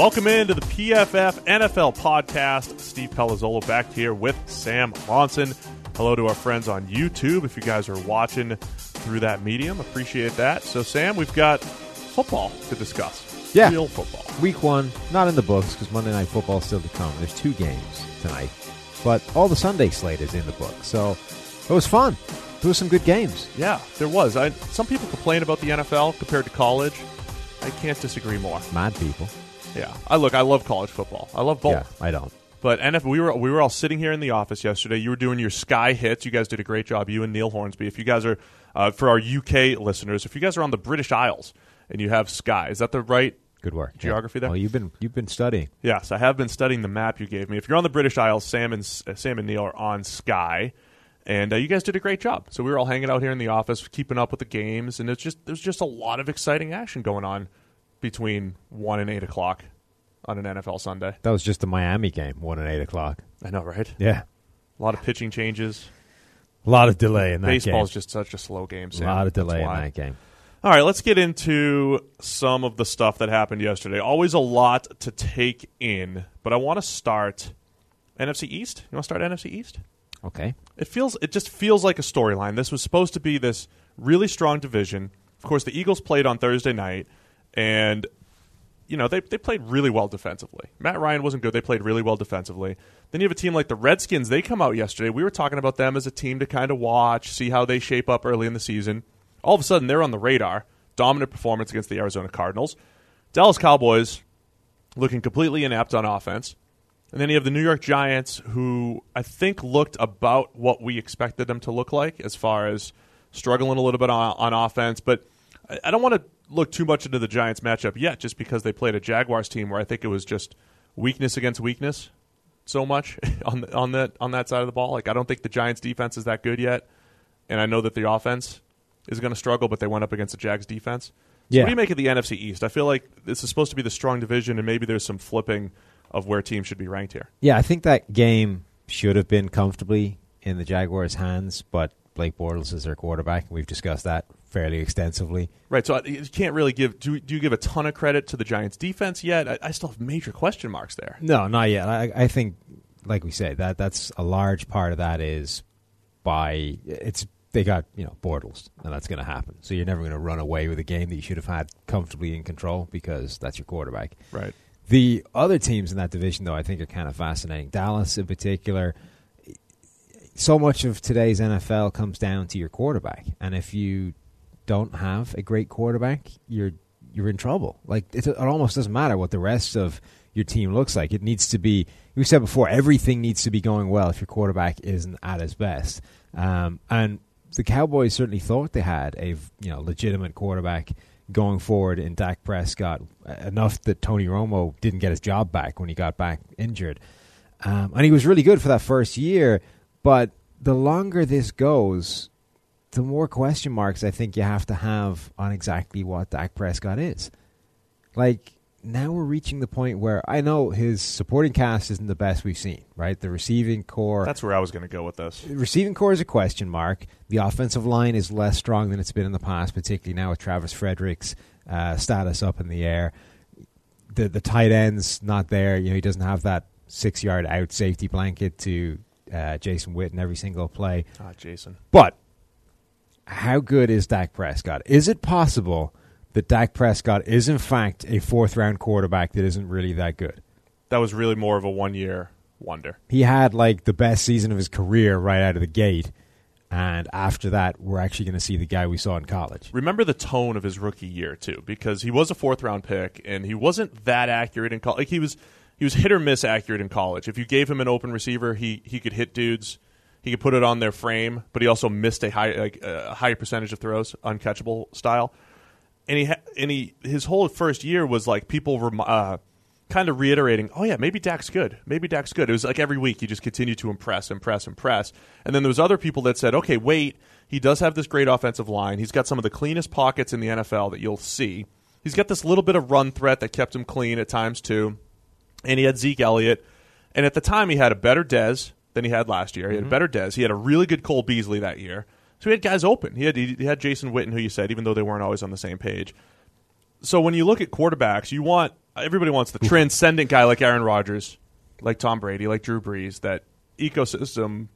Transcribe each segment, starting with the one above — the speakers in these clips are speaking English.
Welcome into the PFF NFL podcast. Steve Palazzolo back here with Sam Monson. Hello to our friends on YouTube. If you guys are watching through that medium, appreciate that. So, Sam, we've got football to discuss. Yeah. Real football. Week one, not in the books because Monday Night Football is still to come. There's two games tonight, but all the Sunday slate is in the book. So it was fun. There was some good games. Yeah, there was. I, some people complain about the NFL compared to college. I can't disagree more. Mad people. Yeah, I look. I love college football. I love both. Yeah, I don't. But NFL, we were we were all sitting here in the office yesterday. You were doing your Sky hits. You guys did a great job. You and Neil Hornsby. If you guys are uh, for our UK listeners, if you guys are on the British Isles and you have Sky, is that the right Good work. Geography yeah. there? Oh, you've been you've been studying. Yes, I have been studying the map you gave me. If you're on the British Isles, Sam and uh, Sam and Neil are on Sky, and uh, you guys did a great job. So we were all hanging out here in the office, keeping up with the games, and it's just there's just a lot of exciting action going on between one and eight o'clock on an NFL Sunday. That was just the Miami game, one and eight o'clock. I know, right? Yeah, A lot of pitching changes. a lot of delay in that Baseball game. is just such a slow game. a lot of delay in that game. All right, let's get into some of the stuff that happened yesterday. Always a lot to take in, but I want to start NFC East. You want to start NFC East? Okay. It feels it just feels like a storyline. This was supposed to be this really strong division. Of course, the Eagles played on Thursday night, and you know they they played really well defensively. Matt Ryan wasn't good. They played really well defensively. Then you have a team like the Redskins. They come out yesterday. We were talking about them as a team to kind of watch, see how they shape up early in the season. All of a sudden, they're on the radar. Dominant performance against the Arizona Cardinals. Dallas Cowboys looking completely inept on offense. And then you have the New York Giants, who I think looked about what we expected them to look like as far as struggling a little bit on, on offense. But I, I don't want to look too much into the Giants matchup yet, just because they played a Jaguars team where I think it was just weakness against weakness so much on the, on that on that side of the ball. Like I don't think the Giants defense is that good yet, and I know that the offense is going to struggle, but they went up against the Jags defense. So Yeah. what do you make of the NFC East? I feel like this is supposed to be the strong division, and maybe there's some flipping of where teams should be ranked here. Yeah, I think that game should have been comfortably in the Jaguars' hands, but Blake Bortles is their quarterback. We've discussed that fairly extensively. Right. So you can't really give. Do, do you give a ton of credit to the Giants' defense yet? I, I still have major question marks there. No, not yet. I, I think, like we said, that that's a large part of that is by it's they got you know Bortles, and that's going to happen. So you're never going to run away with a game that you should have had comfortably in control because that's your quarterback. Right. The other teams in that division, though, I think are kind of fascinating. Dallas, in particular, so much of today's NFL comes down to your quarterback, and if you don't have a great quarterback, you're you're in trouble. Like it, it almost doesn't matter what the rest of your team looks like. It needs to be. We said before, everything needs to be going well if your quarterback isn't at his best. Um, and the Cowboys certainly thought they had a you know legitimate quarterback going forward in Dak Prescott enough that Tony Romo didn't get his job back when he got back injured, um, and he was really good for that first year. But the longer this goes, the more question marks I think you have to have on exactly what Dak Prescott is. Like now we're reaching the point where I know his supporting cast isn't the best we've seen, right? The receiving corps. That's where I was going to go with this. Receiving corps is a question mark. The offensive line is less strong than it's been in the past, particularly now with Travis Frederick's uh, status up in the air. The the tight end's not there. You know, he doesn't have that six yard out safety blanket to uh, Jason Witten every single play. Ah, Jason. But how good is Dak Prescott? Is it possible? that Dak Prescott is in fact a fourth round quarterback that isn't really that good. That was really more of a one year wonder. He had like the best season of his career right out of the gate. And after that, we're actually going to see the guy we saw in college. Remember the tone of his rookie year too, because he was a fourth round pick and he wasn't that accurate in college. Like he was, he was hit or miss accurate in college. If you gave him an open receiver, he he could hit dudes. He could put it on their frame, but he also missed a high like a higher percentage of throws, uncatchable style and he ha- and he his whole first year was like people were uh, kind of reiterating, "Oh yeah, maybe Dak's good. Maybe Dak's good." It was like every week he just continued to impress, impress, impress. And then there was other people that said, "Okay, wait, he does have this great offensive line. He's got some of the cleanest pockets in the NFL that you'll see. He's got this little bit of run threat that kept him clean at times too." And he had Zeke Elliott, and at the time he had a better Dez than he had last year. He had Mm-hmm. a better Dez. He had a really good Cole Beasley that year. So he had guys open. He had he had Jason Witten, who you said, even though they weren't always on the same page. So when you look at quarterbacks, you want everybody wants the transcendent guy like Aaron Rodgers, like Tom Brady, like Drew Brees. That ecosystem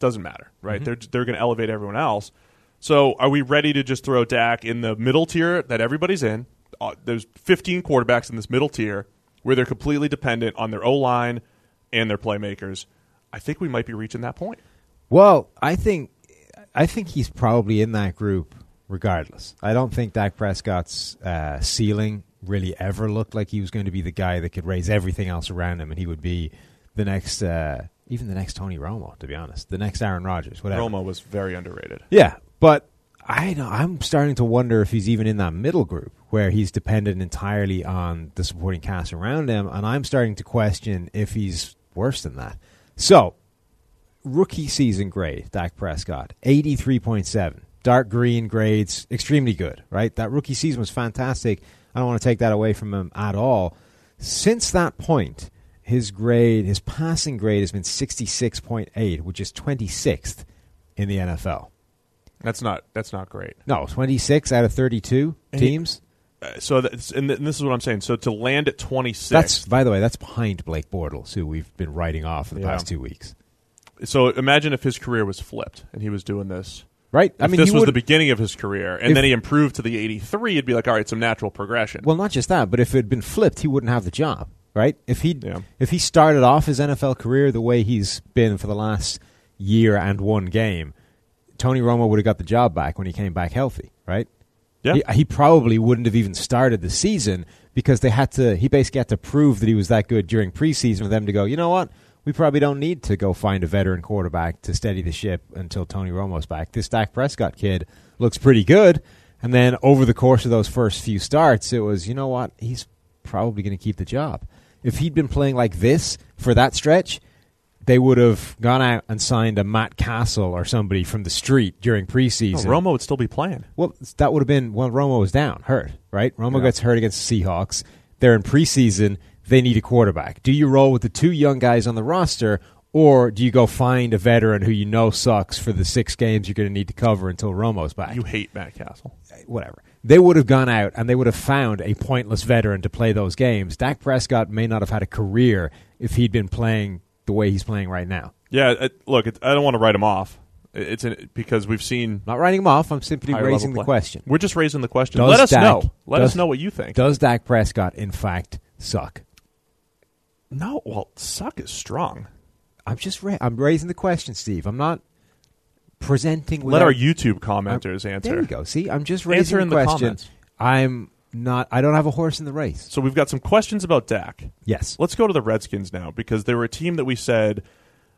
doesn't matter, right? They're they're going to elevate everyone else. So are we ready to just throw Dak in the middle tier that everybody's in? Uh, there's 15 quarterbacks in this middle tier where they're completely dependent on their O line and their playmakers. I think we might be reaching that point. Well, I think I think he's probably in that group regardless. I don't think Dak Prescott's uh, ceiling really ever looked like he was going to be the guy that could raise everything else around him, and he would be the next, uh, even the next Tony Romo, to be honest, the next Aaron Rodgers, whatever. Romo was very underrated. Yeah, but I know I'm starting to wonder if he's even in that middle group where he's dependent entirely on the supporting cast around him, and I'm starting to question if he's worse than that. So, rookie season grade, Dak Prescott, 83.7. Dark green grades, extremely good, right? That rookie season was fantastic. I don't want to take that away from him at all. Since that point, his grade, his passing grade has been 66.8, which is 26th in the NFL. That's not that's not great. No, 26 out of 32 And he- teams. Uh, so that's, and, th- and this is what I'm saying. So to land at 26, That's, by the way, that's behind Blake Bortles, who we've been writing off for the Yeah. past two weeks. so imagine if his career was flipped and he was doing this. Right? I mean, this was the beginning of his career, and If- then he improved to the 83. It'd be like, all right, some natural progression. well, not just that, but if it had been flipped, he wouldn't have the job, right? If he Yeah. if he started off his NFL career the way he's been for the last year and one game, Tony Romo would have got the job back when he came back healthy, right? yeah, He, he probably wouldn't have even started the season because they had to. He basically had to prove that he was that good during preseason for them to go. You know what? We probably don't need to go find a veteran quarterback to steady the ship until Tony Romo's back. This Dak Prescott kid looks pretty good. And then over the course of those first few starts, it was, you know what? He's probably going to keep the job. If he'd been playing like this for that stretch, they would have gone out and signed a Matt Cassel or somebody from the street during No, preseason. Romo would still be playing. Well, that would have been when Romo was down, hurt, right? Romo Yeah. gets hurt against the Seahawks. They're in preseason. They need a quarterback. Do you roll with the two young guys on the roster, Or do you go find a veteran who you know sucks for the six games you're going to need to cover until Romo's back? You hate Matt Cassel. Eh, whatever. They would have gone out and they would have found a pointless veteran to play those games. Dak Prescott may not have had a career if he'd been playing the way he's playing right now. Yeah, it, look, it, I don't want to write him off. It- It's an, because we've seen Not writing him off. I'm simply raising the question. We're just raising the question. Does Let us Dak- know. Let does- us know what you think. Does Dak Prescott, in fact, suck? no, well, suck is strong. I'm just ra- I'm raising the question, Steve. I'm not presenting. Let our YouTube commenters answer. There you go. See, I'm just Answer raising in the question. I'm not. I don't have a horse in the race. So we've got some questions about Dak. Yes. Let's go to the Redskins now because they were a team that we said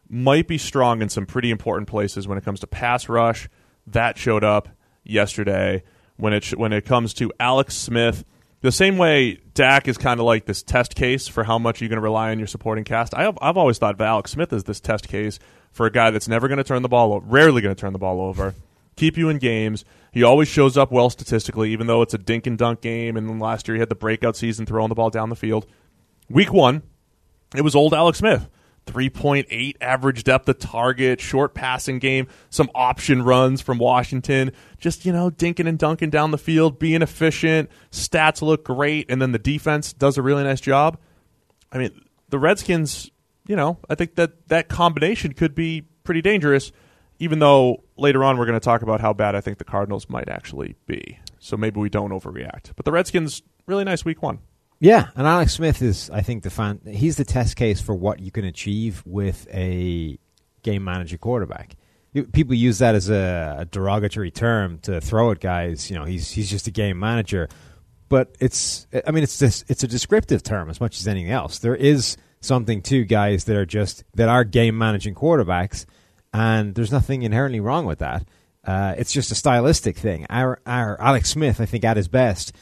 might be strong in some pretty important places when it comes to pass rush. That showed up yesterday. When it sh- when it comes to Alex Smith, the same way Dak is kind of like this test case for how much you're going to rely on your supporting cast. I have, I've always thought of Alex Smith as this test case for a guy that's never going to turn the ball over, rarely going to turn the ball over, keep you in games. He always shows up well statistically, even though it's a dink and dunk game. And last year he had the breakout season throwing the ball down the field. Week one, it was old Alex Smith. 3.8 average depth of target, short passing game, some option runs from Washington. Just, you know, dinking and dunking down the field, being efficient. Stats look great. And then the defense does a really nice job. I mean, the Redskins, you know, I think that that combination could be pretty dangerous, even though later on we're going to talk about how bad I think the Cardinals might actually be. So maybe we don't overreact. But the Redskins, really nice week one. Yeah, and Alex Smith is, I think, the fan. He's the test case for what you can achieve with a game manager quarterback. People use that as a, derogatory term to throw at guys. You know, he's he's just a game manager, but it's. I mean, it's this. It's a descriptive term as much as anything else. There is something to guys that are just that are game managing quarterbacks, and there's nothing inherently wrong with that. Uh, it's just a stylistic thing. Our, our Alex Smith, I think, at his best,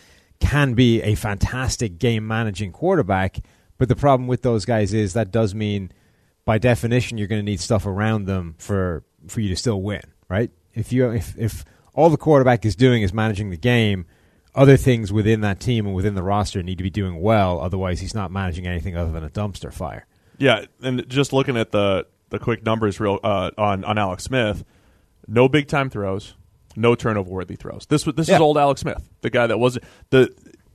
can be a fantastic game managing quarterback. But the problem with those guys is that does mean, by definition, you're going to need stuff around them for for you to still win, right? If you if if all the quarterback is doing is managing the game, other things within that team and within the roster need to be doing well. Otherwise, he's not managing anything other than a dumpster fire. Yeah, and just looking at the the quick numbers real uh, on on Alex Smith, no big time throws, no turnover worthy throws. This was this Yeah. is old Alex Smith, the guy that was the.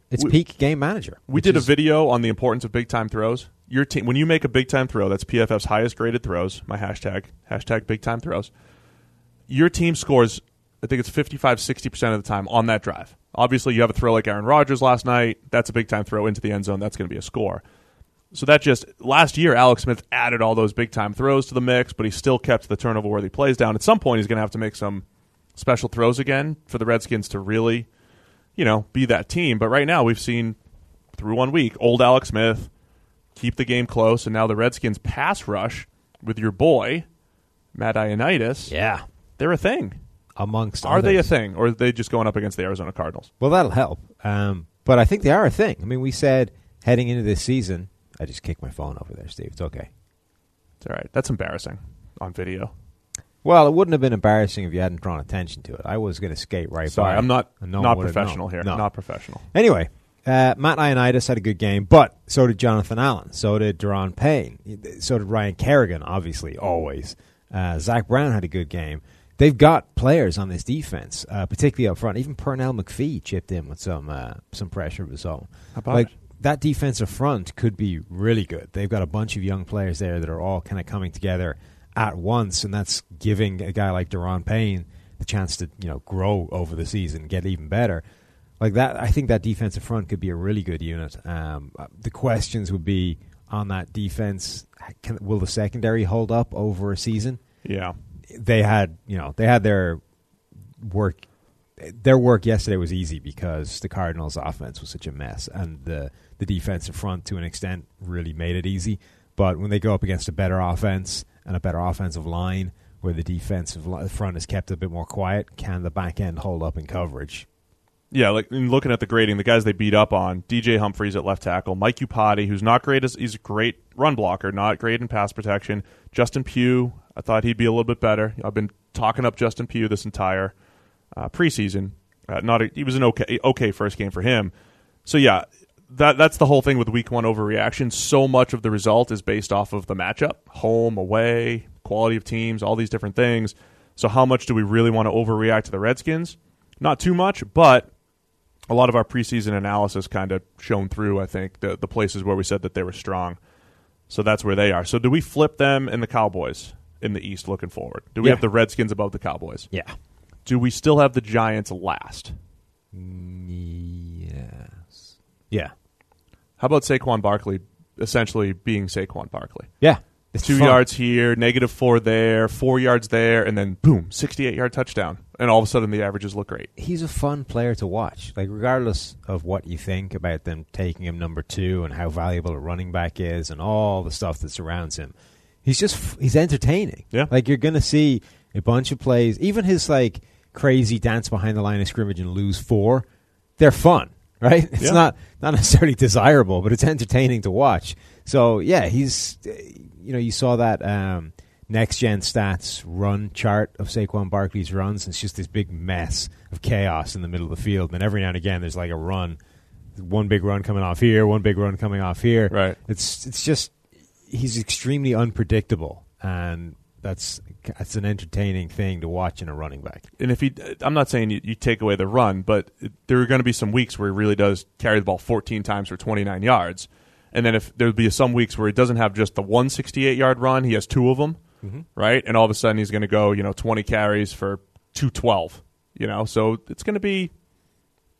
It's we, peak game manager. We did a video on the importance of big time throws. Your team, when you make a big time throw, that's PFF's highest graded throws. My hashtag hashtag big time throws. Your team scores, I think it's 55, 60 percent of the time on that drive. Obviously, you have a throw like Aaron Rodgers last night. That's a big time throw into the end zone. That's going to be a score. So that just last year, Alex Smith added all those big time throws to the mix, but he still kept the turnover worthy plays down. At some point, he's going to have to make some special throws again for the Redskins to really, you know, be that team. But right now, we've seen through one week old Alex Smith keep the game close, and now the Redskins pass rush with your boy Matt Ioannidis. yeah They're a thing. amongst Are they a thing, or are they just going up against the Arizona Cardinals? Well, that'll help. Um, but I think they are a thing. I mean, we said heading into this season. I just kicked my phone over there, Steve. It's okay. It's all right. That's embarrassing on video. Well, it wouldn't have been embarrassing if you hadn't drawn attention to it. I was going to skate right Sorry, by. I'm not no not professional here. No. Not professional. Anyway, uh, Matt Ioannidis had a good game, but so did Jonathan Allen. So did Da'Ron Payne. So did Ryan Kerrigan, obviously, always. Uh, Zach Brown had a good game. They've got players on this defense, uh, particularly up front. Even Pernell McPhee chipped in with some uh, some pressure of his own. How about like it? That defensive front could be really good. They've got a bunch of young players there that are all kind of coming together at once, and that's giving a guy like Da'Ron Payne the chance to you know grow over the season, get even better. Like that, I think that defensive front could be a really good unit. Um, uh, the questions would be on that defense: can, will the secondary hold up over a season? Yeah. They had, you know, they had their work. Their work yesterday was easy because the Cardinals' offense was such a mess, and the the defensive front, to an extent, really made it easy. But when they go up against a better offense and a better offensive line, where the defensive front is kept a bit more quiet, can the back end hold up in coverage? Yeah, like in looking at the grading, the guys they beat up on: DJ Humphries at left tackle, Mike Iupati, who's not great as he's a great run blocker, not great in pass protection. Justin Pugh, I thought he'd be a little bit better. I've been talking up Justin Pugh this entire uh, preseason. Uh, not a, he was an okay okay first game for him. So yeah, that that's the whole thing with week one overreaction. So much of the result is based off of the matchup, home, away, quality of teams, all these different things. So how much do we really want to overreact to the Redskins? Not too much, but a lot of our preseason analysis kind of shown through. I think the the places where we said that they were strong. So that's where they are. So do we flip them and the Cowboys in the East looking forward? Do we Yeah. have the Redskins above the Cowboys? Yeah. Do we still have the Giants last? Yes. Yeah. How about Saquon Barkley essentially being Saquon Barkley? Yeah. It's Two fun. yards here, negative four there, four yards there, and then boom, 68 yard touchdown. And all of a sudden the averages look great. He's a fun player to watch. Like regardless of what you think about them taking him number two and how valuable a running back is and all the stuff that surrounds him, he's just he's entertaining. Yeah. Like you're gonna see a bunch of plays, even his like crazy dance behind the line of scrimmage and lose four. They're fun, right? It's Yeah. not not necessarily desirable, but it's entertaining to watch. So yeah, he's you know you saw that um, next gen stats run chart of Saquon Barkley's runs. It's just this big mess of chaos in the middle of the field, and every now and again there's like a run, one big run coming off here, one big run coming off here. Right. It's it's just he's extremely unpredictable, and that's that's an entertaining thing to watch in a running back. And if he, I'm not saying you, you take away the run, but there are going to be some weeks where he really does carry the ball 14 times for 29 yards. And then if there'll be some weeks where he doesn't have just the 168 yard run, he has two of them, mm-hmm. right? And all of a sudden he's going to go, you know, 20 carries for 212, you know? So it's going to be.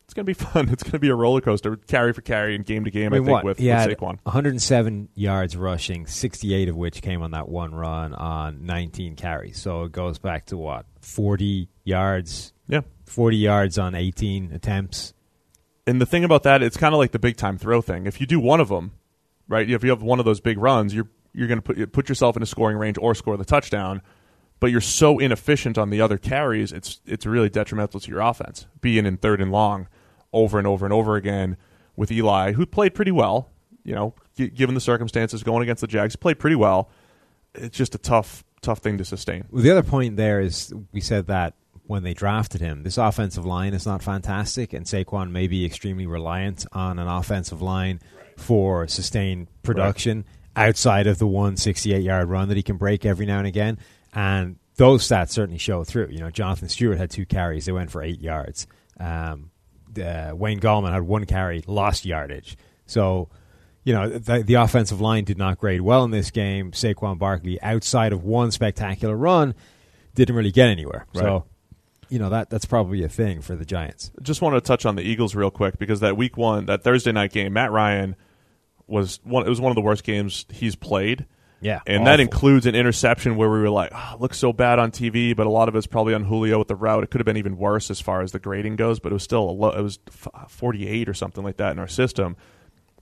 It's gonna be fun. It's gonna be a roller coaster, carry for carry, and game to game. I, mean, think what? with, he with Saquon. 107 yards rushing, 68 of which came on that one run on 19 carries. So it goes back to what 40 yards, Yeah, 40 yards on 18 attempts. and the thing about that, it's kind of like the big time throw thing. If you do one of them, right? If you have one of those big runs, you're you're going to put put yourself in a scoring range or score the touchdown. But you're so inefficient on the other carries, it's it's really detrimental to your offense. Being in third and long, over and over and over again with Eli, who played pretty well. You know, g- given the circumstances, going against the Jags, played pretty well. It's just a tough tough thing to sustain. Well, the other point there is we said that when they drafted him, this offensive line is not fantastic, and Saquon may be extremely reliant on an offensive line for sustained production outside of the 168 yard run that he can break every now and again. And those stats certainly show through. You know, Jonathan Stewart had two carries; they went for eight yards. Um, uh, Wayne Gallman had one carry, lost yardage. So you know, the, the offensive line did not grade well in this game. Saquon Barkley, outside of one spectacular run, didn't really get anywhere. Right. So, you know, that that's probably a thing for the Giants. just want to touch on the Eagles real quick because that week one, that Thursday night game, Matt Ryan was one. It was one of the worst games he's played. Yeah, and that includes an interception where we were like, oh, it looks so bad on TV, but a lot of it's probably on Julio with the route. It could have been even worse as far as the grading goes, but it was still a low, it was f- 48 or something like that in our system.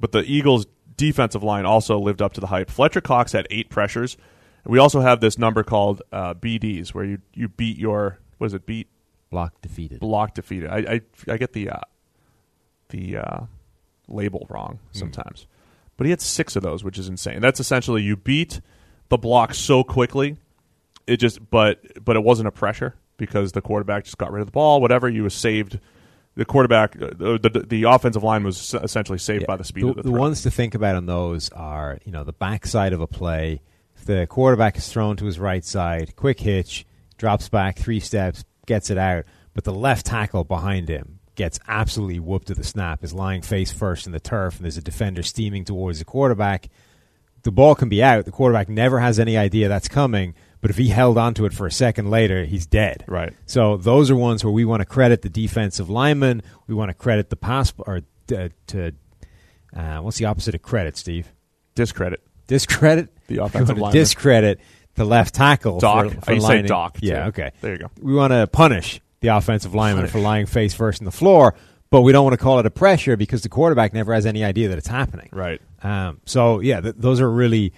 But the Eagles defensive line also lived up to the hype. Fletcher Cox had eight pressures. We also have this number called uh, BDs, where you you beat your what is it beat block defeated. block defeated. I I, I get the uh, the uh, label wrong sometimes, but he had six of those, which is insane. That's essentially you beat the block so quickly, it just but but it wasn't a pressure because the quarterback just got rid of the ball. Whatever you was saved. The quarterback, uh, the, the the offensive line was essentially saved Yeah. by the speed the, of the, the ones to think about on those are, you know, the backside of a play. If the quarterback is thrown to his right side, quick hitch, drops back three steps, gets it out, but the left tackle behind him gets absolutely whooped to the snap, is lying face first in the turf, and there's a defender steaming towards the quarterback. The ball can be out. The quarterback never has any idea that's coming, but if he held onto it for a second later, he's dead. Right. So those are ones where we want to credit the defensive lineman. We want to credit the pass or uh, to uh, what's the opposite of credit, Steve? Discredit. Discredit The offensive lineman. Discredit the left tackle. Doc. For, for Oh, you say lining- doc, Yeah. too. Okay. There you go. We want to punish the offensive lineman for lying face first in the floor, but we don't want to call it a pressure because the quarterback never has any idea that it's happening. Right. Um, so yeah, th- those are really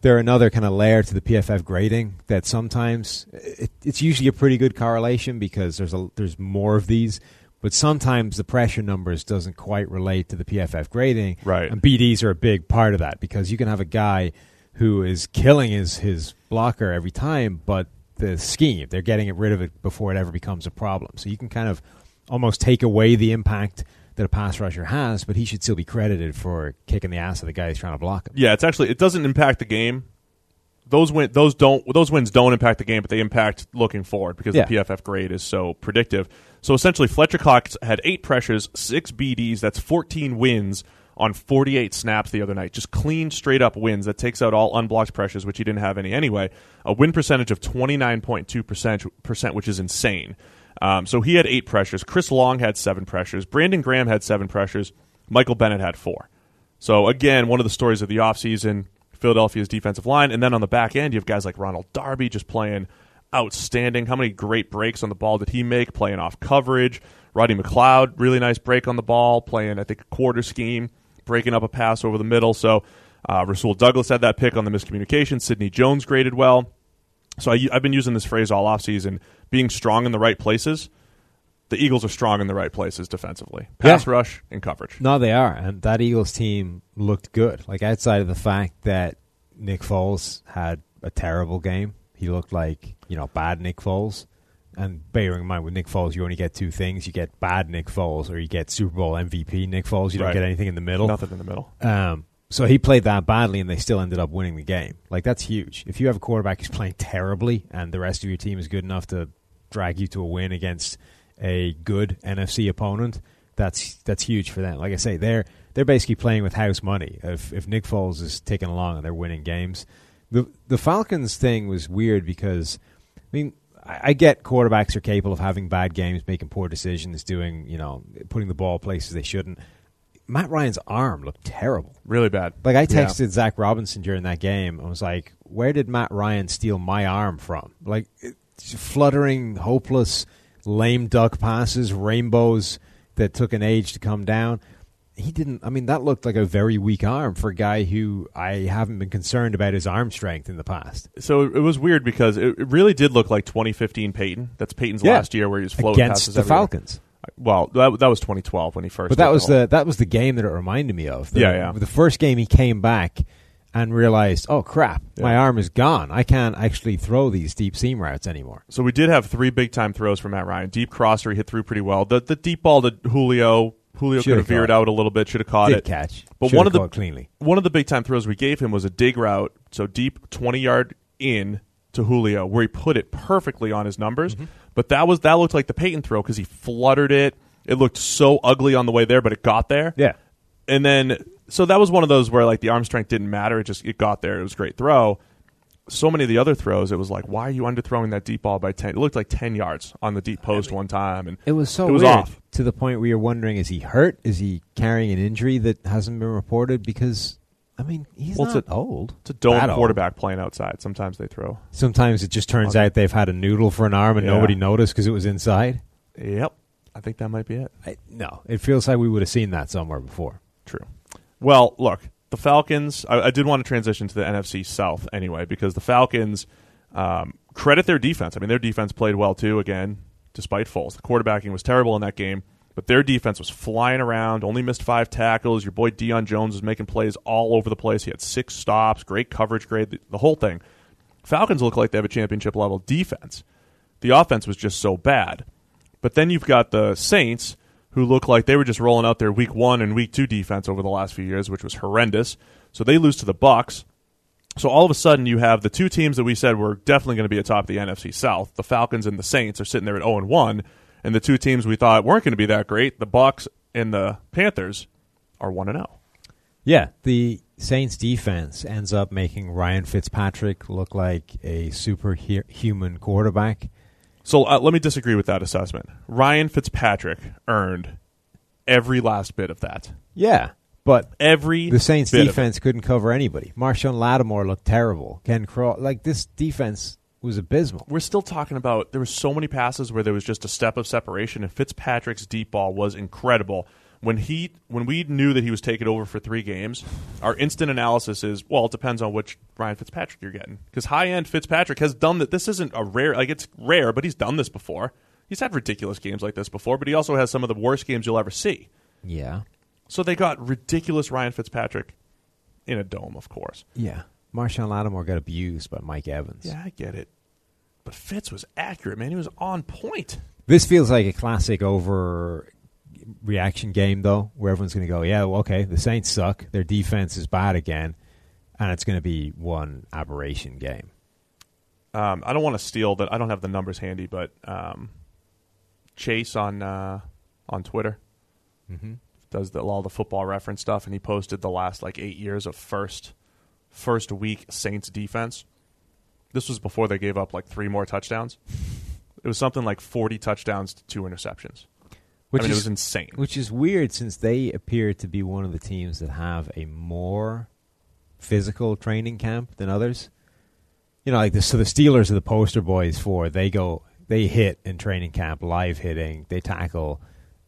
they're another kind of layer to the PFF grading that sometimes it, it's usually a pretty good correlation because there's a there's more of these, but sometimes the pressure numbers doesn't quite relate to the PFF grading. Right. And BDs are a big part of that because you can have a guy who is killing his his blocker every time, but the scheme they're getting rid of it before it ever becomes a problem. So you can kind of almost take away the impact that a pass rusher has, but he should still be credited for kicking the ass of the guy who's trying to block him. Yeah, it's actually it doesn't impact the game. Those win those don't those wins don't impact the game, but they impact looking forward because Yeah. the PFF grade is so predictive. So essentially, Fletcher Cox had eight pressures, six BDs. That's 14 wins on 48 snaps the other night. Just clean, straight up wins. That takes out all unblocked pressures, which he didn't have any anyway. A win percentage of 29.2 percent, percent which is insane. Um, so he had eight pressures. Chris Long had seven pressures. Brandon Graham had seven pressures. Michael Bennett had four. So again, one of the stories of the offseason, Philadelphia's defensive line, and then on the back end, you have guys like Ronald Darby just playing outstanding. How many great breaks on the ball did he make? Playing off coverage. Rodney McLeod, really nice break on the ball, playing I think a quarter scheme, breaking up a pass over the middle. So uh, Rasul Douglas had that pick on the miscommunication. Sidney Jones graded well. So I, have been using this phrase all offseason, being strong in the right places. The Eagles are strong in the right places defensively, pass Yeah. rush and coverage. No, they are, and that Eagles team looked good. Like outside of the fact that Nick Foles had a terrible game, he looked like you know bad Nick Foles. And bearing in mind with Nick Foles, you only get two things: you get bad Nick Foles, or you get Super Bowl MVP Nick Foles. You don't get anything in the middle. Nothing in the middle. Um, so he played that badly, and they still ended up winning the game. Like that's huge. If you have a quarterback who's playing terribly, and the rest of your team is good enough to drag you to a win against a good NFC opponent, that's that's huge for them. Like I say, they're they're basically playing with house money. If if Nick Foles is ticking along and they're winning games, the the Falcons thing was weird because I mean. I I get quarterbacks are capable of having bad games, making poor decisions, doing you know, putting the ball places they shouldn't. Matt Ryan's arm looked terrible. Really bad. Like I Yeah. texted Zac Robinson during that game and was like, "Where did Matt Ryan steal my arm from?" Like fluttering, hopeless, lame duck passes, rainbows that took an age to come down. He didn't. I mean, that looked like a very weak arm for a guy who I haven't been concerned about his arm strength in the past. So it was weird because it, it really did look like 2015 Peyton. That's Peyton's Yeah. last year where he was floating against passes the everywhere. Falcons. Uh, well, that, that was 2012 when he first. But that was whole- the that was the game that it reminded me of. The, Yeah, yeah. The first game he came back and realized, oh crap, my arm is gone. I can't actually throw these deep seam routes anymore. So we did have three big time throws from Matt Ryan. Deep crosser, he hit through pretty well. The the deep ball to Julio, Julio could have veered out a little bit, should have caught Did it. catch, But Should've one of the caught cleanly. one of the big time throws we gave him was a dig route, so deep 20 yard in to Julio, where he put it perfectly on his numbers. Mm-hmm. But that was that looked like the Peyton throw because he fluttered it. It looked so ugly on the way there, but it got there. Yeah. and then so that was one of those where like the arm strength didn't matter. It just it got there. It was a great throw. So many of the other throws, it was like, why are you underthrowing that deep ball by ten? It looked like ten yards on the deep post one time, and It was so it was off. to the point where you're wondering: is he hurt? Is he carrying an injury that hasn't been reported? Because I mean, he's Well, it's not a- old. It's a dome That old. quarterback playing outside. Sometimes they throw. Sometimes it just turns out they've had a noodle for an arm and Yeah. nobody noticed because it was inside. Yep, I think that might be it. I, no, it feels like we would have seen that somewhere before. True. Well, look, the Falcons. I, I did want to transition to the NFC South anyway because the Falcons um, credit their defense. I mean, their defense played well too. Again, despite Foles, the quarterbacking was terrible in that game, but their defense was flying around. Only missed five tackles. Your boy Deion Jones was making plays all over the place. He had six stops, great coverage grade, the, the whole thing. Falcons look like they have a championship level defense. The offense was just so bad. But then you've got the Saints, who look like they were just rolling out their week one and week two defense over the last few years, which was horrendous. So they lose to the Bucks. So all of a sudden, you have the two teams that we said were definitely going to be atop the NFC South. The Falcons and the Saints are sitting there at zero and one, and the two teams we thought weren't going to be that great, the Bucks and the Panthers, are one and oh. zero. Yeah, the Saints defense ends up making Ryan Fitzpatrick look like a superhuman quarterback. So uh, let me disagree with that assessment. Ryan Fitzpatrick earned every last bit of that. Yeah, but Every the Saints defense couldn't cover anybody. Marshon Lattimore looked terrible. Ken Craw, like this defense was abysmal. we're still talking about there were so many passes where there was just a step of separation and Fitzpatrick's deep ball was incredible. When he when we knew that he was taking over for 3 games, our instant analysis is well, it depends on which Ryan Fitzpatrick you're getting cuz high-end Fitzpatrick has done that this isn't a rare like it's rare, but he's done this before. He's had ridiculous games like this before, but he also has some of the worst games you'll ever see. Yeah, So they got ridiculous Ryan Fitzpatrick in a dome, of course. yeah. Marshon Lattimore got abused by Mike Evans. Yeah, I get it. But Fitz was accurate, man. He was on point. This feels like a classic over reaction game though, where everyone's going to go, yeah, well, okay, the Saints suck, their defense is bad again, and it's going to be one aberration game. Um, I don't want to steal that. I don't have the numbers handy, but um, Chase on uh, on Twitter mm-hmm. does the, all the football reference stuff, and he posted the last like eight years of first first week Saints defense. This was before they gave up like three more touchdowns. It was something like forty touchdowns to two interceptions. Which I mean, is, it was insane. Which is weird since they appear to be one of the teams that have a more physical training camp than others. You know, like the, so the Steelers are the poster boys for they go they hit in training camp, live hitting, they tackle,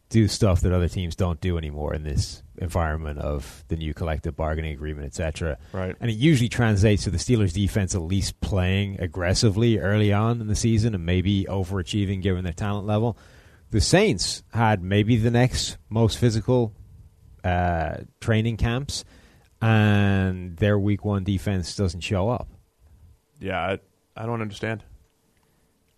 do stuff that other teams don't do anymore in this environment of the new collective bargaining agreement, etc. Right. And it usually translates to the Steelers defense at least playing aggressively early on in the season and maybe overachieving given their talent level. The Saints had maybe the next most physical uh, training camps, and their week one defense doesn't show up. Yeah, I, I don't understand.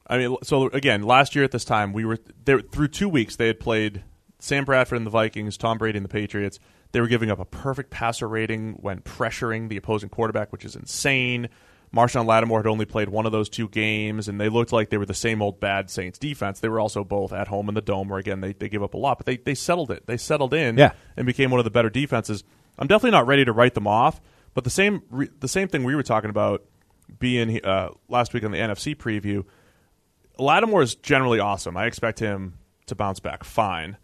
I mean, so again, last year at this time, we were there through two weeks. They had played Sam Bradford and the Vikings, Tom Brady and the Patriots. They were giving up a perfect passer rating when pressuring the opposing quarterback, which is insane. Marshon Lattimore had only played one of those two games, and they looked like they were the same old bad Saints defense. They were also both at home in the dome, where again they, they give up a lot, but they, they settled it. They settled in Yeah. and became one of the better defenses. I'm definitely not ready to write them off, but the same re- the same thing we were talking about being uh, last week on the NFC preview. Lattimore is generally awesome. I expect him to bounce back fine.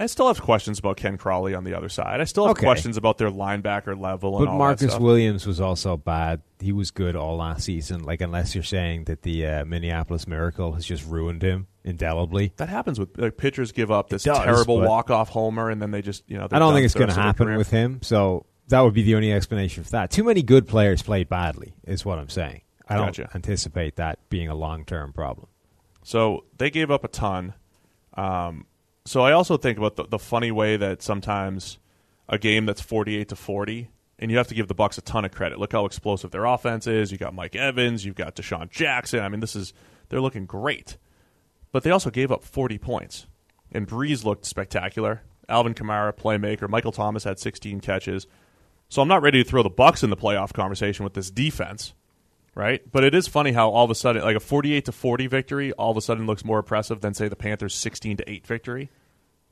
I still have questions about Ken Crawley on the other side. I still have Okay. questions about their linebacker level and But all that Marcus stuff. Williams was also bad. He was good all last season. Like unless you're saying that the uh, Minneapolis Miracle has just ruined him indelibly. that happens with like, pitchers give up this does, terrible but- walk off homer and then they just you know. I don't think it's going going to happen with him. So that would be the only explanation for that. Too many good players played badly, is what I'm saying. I don't Gotcha. anticipate that being a long term problem. So they gave up a ton. Um, so I also think about the, the funny way that sometimes a game that's forty-eight to forty, and you have to give the Bucks a ton of credit. Look how explosive their offense is. You got Mike Evans, you've got DeSean Jackson. I mean, this is they're looking great, but they also gave up forty points. And Brees looked spectacular. Alvin Kamara, playmaker. Michael Thomas had sixteen catches. So I'm not ready to throw the Bucks in the playoff conversation with this defense right? But it is funny how all of a sudden, like a 48 to 40 victory, all of a sudden looks more impressive than say the Panthers' 16 to 8 victory.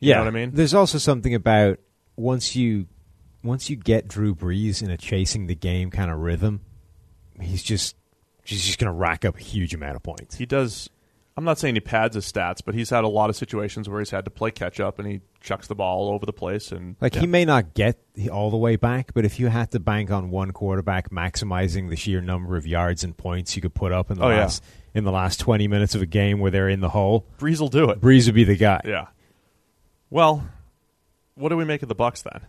You yeah, know what I mean? There's also something about once you once you get Drew Brees in a chasing the game kind of rhythm, he's just he's just going to rack up a huge amount of points. He does. I'm not saying he pads his stats, but he's had a lot of situations where he's had to play catch up and he chucks the ball all over the place. And Like yeah. he may not get all the way back, but if you had to bank on one quarterback maximizing the sheer number of yards and points you could put up in the Oh, yeah. last in the last twenty minutes of a game where they're in the hole, Brees will do it. Brees would be the guy. Yeah. Well, what do we make of the Bucks then?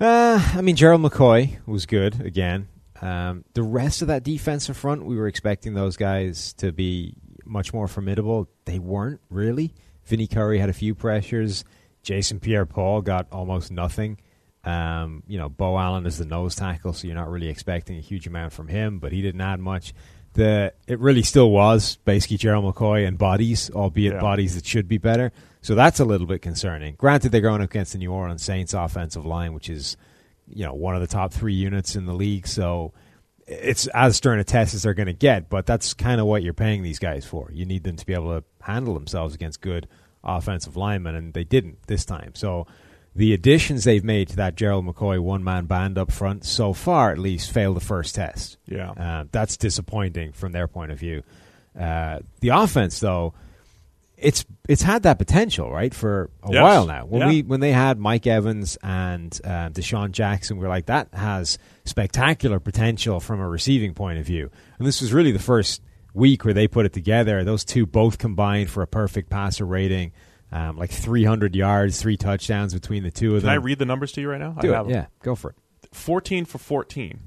Uh, I mean, Gerald McCoy was good again. Um, the rest of that defensive front, we were expecting those guys to be much more formidable. They weren't really. Vinny Curry had a few pressures. Jason Pierre-Paul got almost nothing. Um, you know, Beau Allen is the nose tackle, so you're not really expecting a huge amount from him, but he didn't add much. The it really still was basically Gerald McCoy and bodies, albeit Yeah. bodies that should be better. So that's a little bit concerning. Granted, they're going up against the New Orleans Saints offensive line, which is you know one of the top three units in the league. So it's as stern a test as they're going to get. But that's kind of what you're paying these guys for. You need them to be able to handle themselves against good offensive linemen, and they didn't this time. So the additions they've made to that Gerald McCoy one man band up front so far, at least, failed the first test. Yeah. Uh, that's disappointing from their point of view. Uh, the offense, though, it's it's had that potential, right, for a Yes. while now. When Yeah. we when they had Mike Evans and uh, DeSean Jackson, we are like that has spectacular potential from a receiving point of view. And this was really the first week where they put it together. Those two both combined for a perfect passer rating, um, like 300 yards, three touchdowns between the two of Can them. I read the numbers to you right now? Do I have it. them. Yeah, go for it. 14 for 14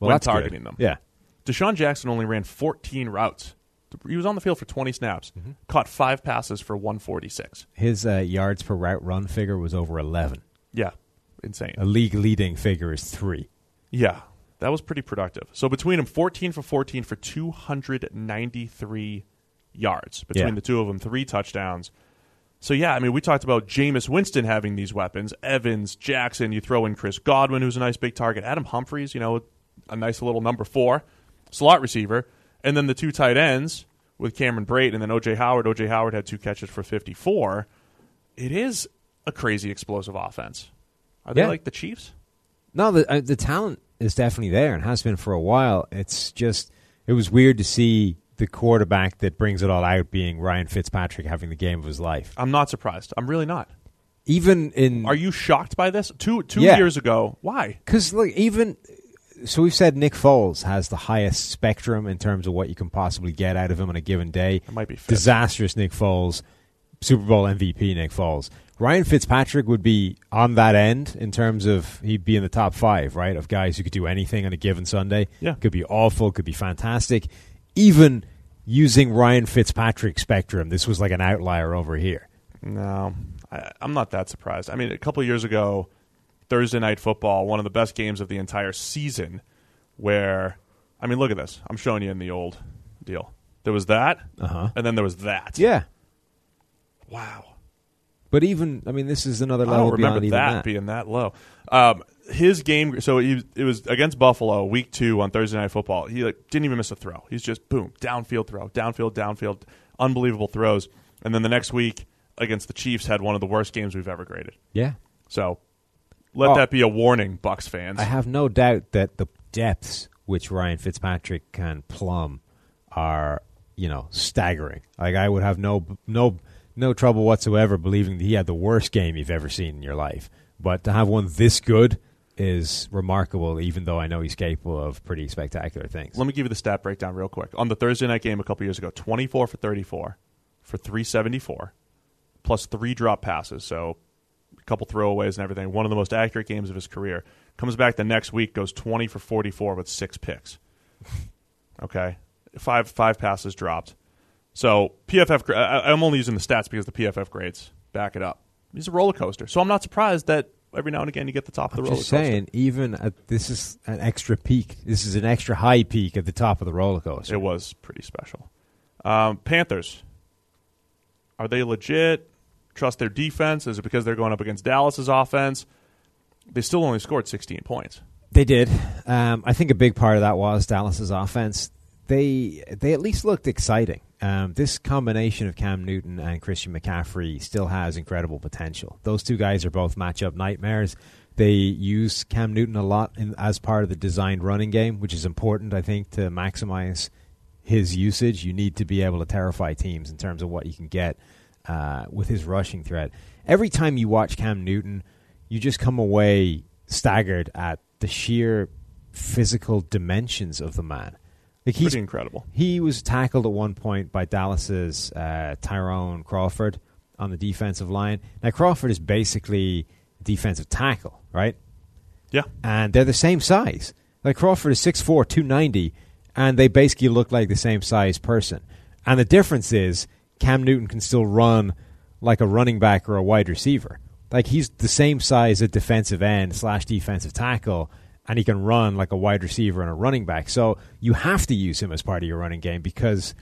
Well, when that's good. targeting them. Yeah. DeSean Jackson only ran 14 routes. He was on the field for 20 snaps, Mm-hmm. caught five passes for 146. His uh, yards per route run figure was over 11. Yeah, insane. A league leading figure is three. Yeah, that was pretty productive. So between them, 14 for 14 for 293 yards. Between Yeah. the two of them, three touchdowns. So yeah, I mean, we talked about Jameis Winston having these weapons. Evans, Jackson. You throw in Chris Godwin, who's a nice big target. Adam Humphries, you know, a nice little number four slot receiver, and then the two tight ends with Cameron Brate and then OJ Howard. OJ Howard had two catches for 54. It is a crazy explosive offense. Are they Yeah. like the Chiefs? No, the uh, the talent is definitely there and has been for a while. It's just it was weird to see the quarterback that brings it all out being Ryan Fitzpatrick having the game of his life. I'm not surprised. I'm really not. Even in Are you shocked by this? Two two Yeah. years ago, why? Because look, even so, we've said Nick Foles has the highest spectrum in terms of what you can possibly get out of him on a given day. It might be disastrous Nick Foles, Super Bowl MVP Nick Foles. Ryan Fitzpatrick would be on that end in terms of he'd be in the top five, right, of guys who could do anything on a given Sunday. Yeah. could be awful, could be fantastic. Even using Ryan Fitzpatrick spectrum, this was like an outlier over here. No, I, I'm not that surprised. I mean, a couple years ago, Thursday night football, one of the best games of the entire season. Where, I mean, look at this. I'm showing you in the old deal. There was that, Uh-huh. and then there was that. Yeah, Wow. but even I mean, this is another I level don't remember beyond even that, that. being that low. Um, his game, so he, it was against Buffalo, week two on Thursday Night Football. He like didn't even miss a throw. He's just boom, downfield throw, downfield, downfield, unbelievable throws. And then the next week against the Chiefs, had one of the worst games we've ever graded. yeah, So let Oh. that be a warning, Bucks fans. I have no doubt that the depths which Ryan Fitzpatrick can plumb are, you know, staggering. Like I would have no no no trouble whatsoever believing that he had the worst game you've ever seen in your life. But to have one this good is remarkable, even though I know he's capable of pretty spectacular things. Let me give you the stat breakdown real quick. On the Thursday night game a couple years ago, 24 for 34 for 374, plus three drop passes, so a couple throwaways and everything. One of the most accurate games of his career. Comes back the next week, goes 20 for 44 with six picks. Okay, five five passes dropped. So PFF, I- I'm only using the stats because the PFF grades back it up. He's a roller coaster, so I'm not surprised that every now and again you get the top of the I'm roller just coaster. saying, even at, this is an extra peak. This is an extra high peak at the top of the roller coaster. It was pretty special. Um, Panthers. Are they legit? Trust their defense? Is it because they're going up against Dallas's offense? They still only scored 16 points. They did. Um, I think a big part of that was Dallas's offense. They they at least looked exciting. Um, this combination of Cam Newton and Christian McCaffrey still has incredible potential. Those two guys are both matchup nightmares. They use Cam Newton a lot in, as part of the designed running game, which is important, I think, to maximize his usage. You need to be able to terrify teams in terms of what you can get uh, with his rushing threat. Every time you watch Cam Newton, you just come away staggered at the sheer physical dimensions of the man. Like he's Pretty incredible. he was tackled at one point by Dallas's uh, Tyrone Crawford on the defensive line. Now Crawford is basically defensive tackle, right? Yeah. and they're the same size. Like Crawford is 6'4", 290, and they basically look like the same size person. And the difference is Cam Newton can still run like a running back or a wide receiver. Like he's the same size at defensive end slash defensive tackle, and he can run like a wide receiver and a running back. So you have to use him as part of your running game because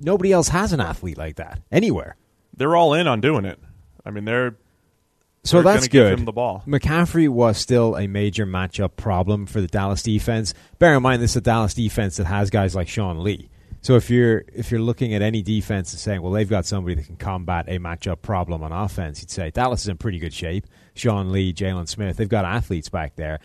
nobody else has an athlete like that anywhere. They're all in on doing it. I mean, they're So They're that's gonna give good. him the ball. McCaffrey was still a major matchup problem for the Dallas defense. Bear in mind, this is a Dallas defense that has guys like Sean Lee. So if you're if you're looking at any defense and saying, well, they've got somebody that can combat a matchup problem on offense, you'd say Dallas is in pretty good shape. Sean Lee, Jaylon Smith, they've got athletes back there.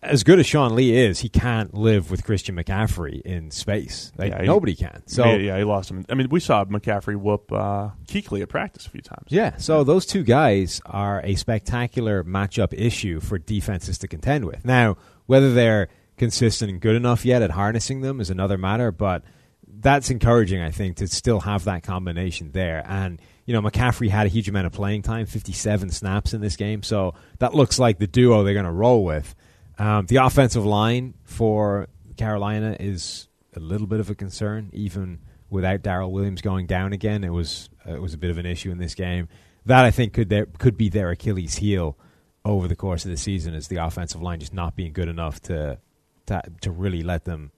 As good as Sean Lee is, he can't live with Christian McCaffrey in space. Like Yeah, he- nobody can. So yeah, yeah, he lost him. I mean, we saw McCaffrey whoop uh, Kuechly at practice a few times. Yeah, so those two guys are a spectacular matchup issue for defenses to contend with. Now, whether they're consistent and good enough yet at harnessing them is another matter, but that's encouraging, I think, to still have that combination there. And, you know, McCaffrey had a huge amount of playing time, 57 snaps in this game, so that looks like the duo they're going to roll with. Um, the offensive line for Carolina is a little bit of a concern, even without Daryl Williams going down again. It was uh, it was a bit of an issue in this game. That I think could there, could be their Achilles heel over the course of the season, is the offensive line just not being good enough to to, to really let them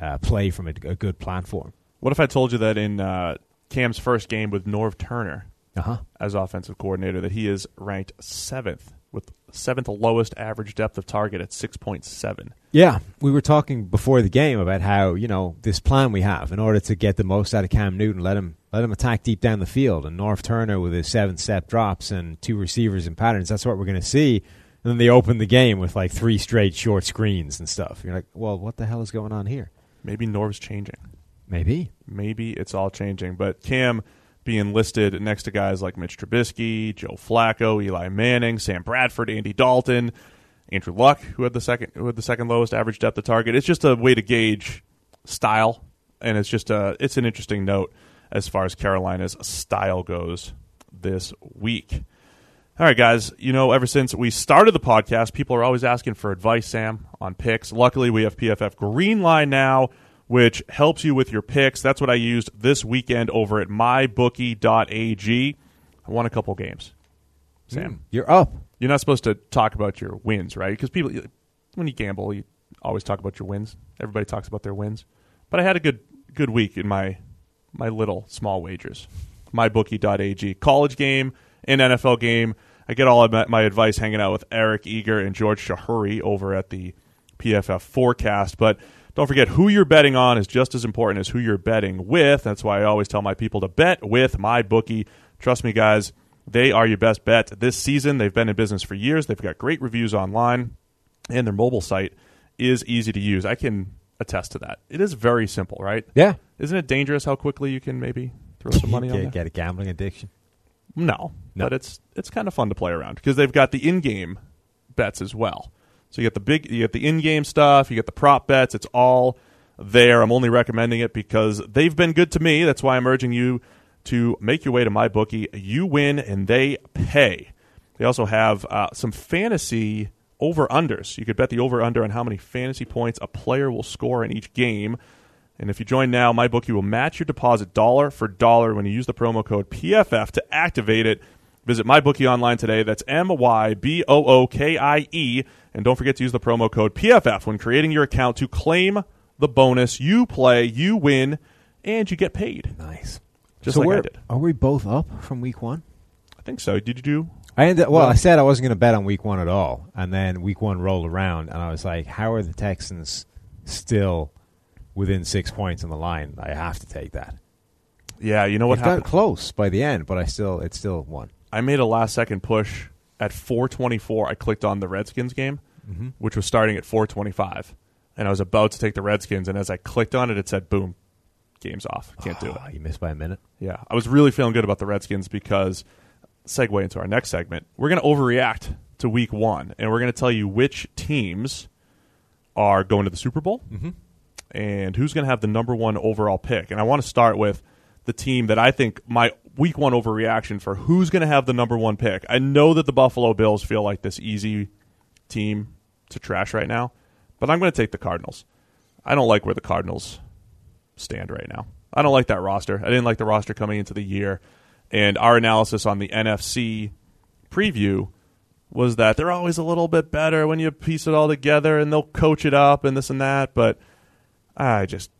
uh, play from a, a good platform. What if I told you that in uh, Cam's first game with Norv Turner, Uh huh. as offensive coordinator that he is ranked seventh with seventh lowest average depth of target at 6.7. Yeah, we were talking before the game about how you know this plan we have in order to get the most out of Cam Newton, let him let him attack deep down the field, and Norv Turner with his seven step drops and two receivers and patterns. That's what we're going to see. And then they open the game with like three straight short screens and stuff. You're like, well, what the hell is going on here? Maybe Norv's changing. Maybe. Maybe it's all changing. But Cam being listed next to guys like Mitch Trubisky, Joe Flacco, Eli Manning, Sam Bradford, Andy Dalton, Andrew Luck, who had the second who had the second lowest average depth of target. It's just a way to gauge style, and it's just a it's an interesting note as far as Carolina's style goes this week. All right, guys. You know, ever since we started the podcast, people are always asking for advice, Sam, on picks. Luckily, we have PFF Green Line now, which helps you with your picks. That's what I used this weekend over at mybookie.ag. I won a couple games. Sam, mm, You're up. you're not supposed to talk about your wins, right? Because people, when you gamble, you always talk about your wins. Everybody talks about their wins. But I had a good good week in my my little small wagers. MyBookie.ag college game and NFL game. I get all of my, my advice hanging out with Eric Eager and George Chahrouri over at the PFF forecast. But don't forget who you're betting on is just as important as who you're betting with. That's why I always tell my people to bet with my bookie. Trust me, guys, they are your best bet this season. They've been in business for years. They've got great reviews online, and their mobile site is easy to use. I can attest to that. It is very simple, right? Yeah. Isn't it dangerous how quickly you can maybe throw some money on get, that? get a gambling addiction. No, No. but it's it's kind of fun to play around because they've got the in-game bets as well. So you get the big, you get the in-game stuff, you get the prop bets. It's all there. I'm only recommending it because they've been good to me. That's why I'm urging you to make your way to my bookie. You win and they pay. They also have uh, some fantasy over unders. You could bet the over under on how many fantasy points a player will score in each game. And if you join now, my bookie will match your deposit dollar for dollar when you use the promo code PFF to activate it. Visit my bookie online today. That's M Y B O O K I E. And don't forget to use the promo code PFF when creating your account to claim the bonus. You play, you win, and you get paid. Nice. Just so like I we're- did. Are we both up from week one? I think so. Did you do? I ended, well, Well- I said I wasn't going to bet on week one at all, and then week one rolled around, and I was like, "How are the Texans still within six points on the line? I have to take that." Yeah, you know what it got close by the end, but I still, it still won. I made a last second push at 424. I clicked on the Redskins game, Mm-hmm. which was starting at 425, and I was about to take the Redskins. And as I clicked on it, it said, "Boom, game's off. Can't do it." Oh, you missed by a minute. Yeah, I was really feeling good about the Redskins because segue into our next segment. We're going to overreact to Week One, and we're going to tell you which teams are going to the Super Bowl and who's going to have the number one overall pick. And I want to start with the team that I think my Week One overreaction for who's going to have the number one pick. I know that the Buffalo Bills feel like this easy team to trash right now, but I'm going to take the Cardinals. I don't like where the Cardinals stand right now. I don't like that roster. I didn't like the roster coming into the year. And our analysis on the NFC preview was that they're always a little bit better when you piece it all together and they'll coach it up and this and that. But I just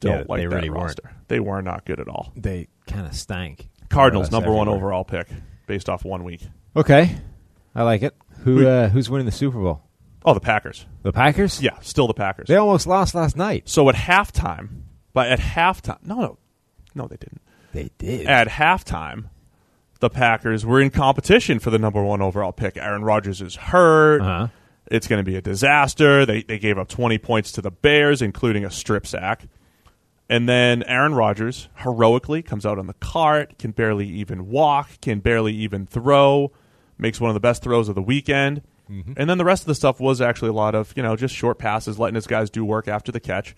don't Yeah, like they that really weren't. roster. They were not good at all. They kind of stank. Cardinals, More or less number one overall pick based off one week. Okay, I like it. Who Who- uh, who's winning the Super Bowl? Oh, the Packers. The Packers. Yeah, still the Packers. they almost lost last night. So at halftime, but at halftime, no, no, no, they didn't. They did. at halftime, the Packers were in competition for the number one overall pick. Aaron Rodgers is hurt. Uh-huh. It's going to be a disaster. They they gave up 20 points to the Bears, including a strip sack. And then Aaron Rodgers heroically comes out on the cart, can barely even walk, can barely even throw, makes one of the best throws of the weekend. And then the rest of the stuff was actually a lot of, you know, just short passes, letting his guys do work after the catch.